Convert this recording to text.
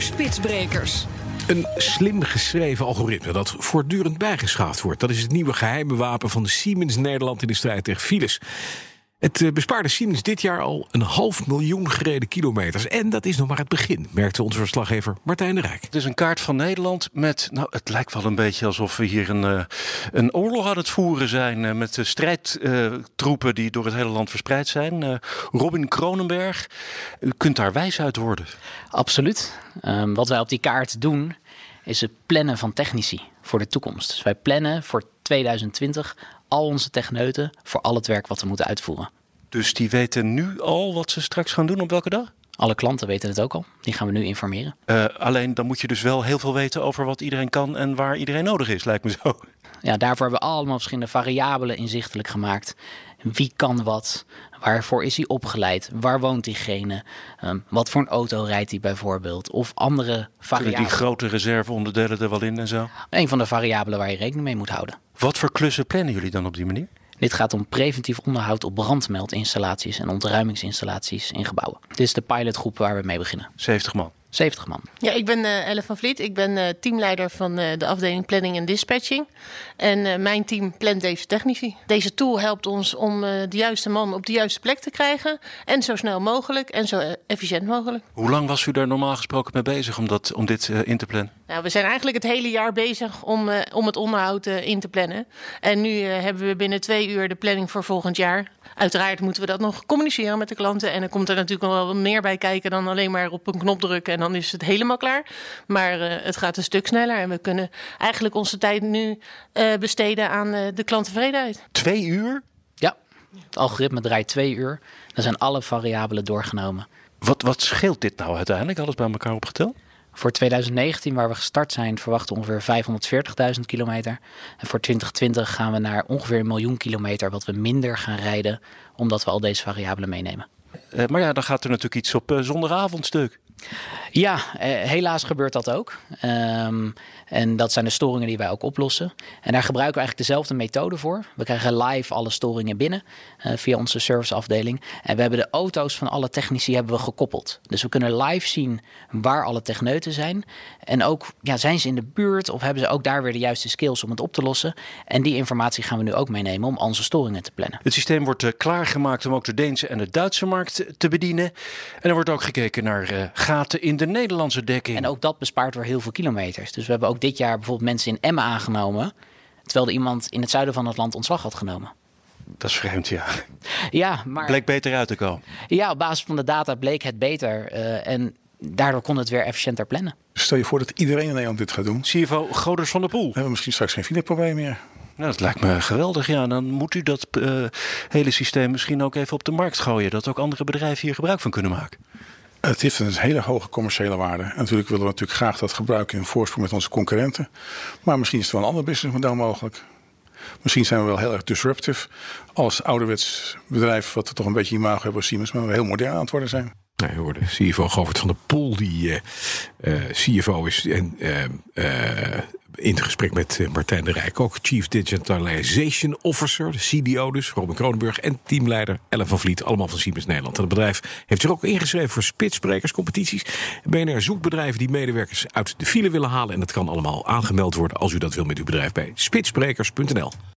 Spitsbrekers. Een slim geschreven algoritme dat voortdurend bijgeschaafd wordt. Dat is het nieuwe geheime wapen van de Siemens Nederland in de strijd tegen files. Het eh, bespaarde Siemens dit jaar al een half miljoen gereden kilometers. En dat is nog maar het begin, merkte onze verslaggever Martijn de Rijk. Het is een kaart van Nederland met, nou het lijkt wel een beetje alsof we hier een, uh, een oorlog aan het voeren zijn. Uh, met strijdtroepen die door het hele land verspreid zijn. Robin Kronenberg, u kunt daar wijs uit worden. Absoluut. Um, wat wij op die kaart doen is het plannen van technici voor de toekomst. Dus wij plannen voor 2020 al onze techneuten voor al het werk wat we moeten uitvoeren. Dus die weten nu al wat ze straks gaan doen op welke dag? Alle klanten weten het ook al. Die gaan we nu informeren. Uh, alleen dan moet je dus wel heel veel weten over wat iedereen kan en waar iedereen nodig is, lijkt me zo. Ja, daarvoor hebben we allemaal verschillende variabelen inzichtelijk gemaakt. Wie kan wat? Waarvoor is hij opgeleid? Waar woont diegene? Um, wat voor een auto rijdt hij bijvoorbeeld? Of andere variabelen. die grote reserveonderdelen er wel in en zo? Een van de variabelen waar je rekening mee moet houden. Wat voor klussen plannen jullie dan op die manier? Dit gaat om preventief onderhoud op brandmeldinstallaties en ontruimingsinstallaties in gebouwen. Dit is de pilotgroep waar we mee beginnen. 70 man. 70 man. Ja, ik ben uh, Elle van Vliet. Ik ben uh, teamleider van uh, de afdeling Planning en Dispatching. En mijn team plant deze technici. Deze tool helpt ons om de juiste man op de juiste plek te krijgen. En zo snel mogelijk en zo efficiënt mogelijk. Hoe lang was u daar normaal gesproken mee bezig om, dat, om dit in te plannen? Nou, we zijn eigenlijk het hele jaar bezig om, om het onderhoud in te plannen. En nu hebben we binnen twee uur de planning voor volgend jaar. Uiteraard moeten we dat nog communiceren met de klanten. En dan komt er natuurlijk nog wel wat meer bij kijken dan alleen maar op een knop drukken. En dan is het helemaal klaar. Maar uh, het gaat een stuk sneller. En we kunnen eigenlijk onze tijd nu uh, besteden aan uh, de klanttevredenheid. Twee uur? Ja, het algoritme draait twee uur. Dan zijn alle variabelen doorgenomen. Wat, wat scheelt dit nou uiteindelijk, alles bij elkaar opgeteld? Voor 2019, waar we gestart zijn, verwachten we ongeveer 540.000 kilometer. En voor 2020 gaan we naar ongeveer een miljoen kilometer, wat we minder gaan rijden, omdat we al deze variabelen meenemen. Uh, maar ja, dan gaat er natuurlijk iets op uh, zondagavondstuk. Ja, eh, helaas gebeurt dat ook. Um, en dat zijn de storingen die wij ook oplossen. En daar gebruiken we eigenlijk dezelfde methode voor. We krijgen live alle storingen binnen uh, via onze serviceafdeling. En we hebben de auto's van alle technici hebben we gekoppeld. Dus we kunnen live zien waar alle techneuten zijn. En ook ja, zijn ze in de buurt of hebben ze ook daar weer de juiste skills om het op te lossen. En die informatie gaan we nu ook meenemen om onze storingen te plannen. Het systeem wordt uh, klaargemaakt om ook de Deense en de Duitse markt te bedienen. En er wordt ook gekeken naar uh, gaten in de Nederlandse dekking. En ook dat bespaart weer heel veel kilometers. Dus we hebben ook dit jaar bijvoorbeeld mensen in Emmen aangenomen. Terwijl er iemand in het zuiden van het land ontslag had genomen. Dat is vreemd, ja. Ja, maar. Bleek beter uit te komen. Ja, op basis van de data bleek het beter. Uh, en daardoor kon het weer efficiënter plannen. Stel je voor dat iedereen in Nederland dit gaat doen. CFO Goders van der Poel. Dan hebben we misschien straks geen fileprobleem meer. Nou, dat lijkt me geweldig. Ja, dan moet u dat uh, hele systeem misschien ook even op de markt gooien. Dat ook andere bedrijven hier gebruik van kunnen maken. Het heeft een hele hoge commerciële waarde. En natuurlijk willen we natuurlijk graag dat gebruiken in voorsprong met onze concurrenten. Maar misschien is het wel een ander businessmodel mogelijk. Misschien zijn we wel heel erg disruptive als ouderwets bedrijf, wat we toch een beetje imago hebben als Siemens, maar we heel modern aan het worden zijn. Nou, je hoorde CFO Govert van der Poel, die uh, uh, CFO is en uh, in het gesprek met Martijn de Rijk ook Chief Digitalization Officer, CDO dus, Robin Kronenburg en teamleider Ellen van Vliet, allemaal van Siemens Nederland. En het bedrijf heeft zich ook ingeschreven voor spitsprekerscompetities. BNR zoekt bedrijven die medewerkers uit de file willen halen en dat kan allemaal aangemeld worden als u dat wil met uw bedrijf bij spitsbrekers.nl.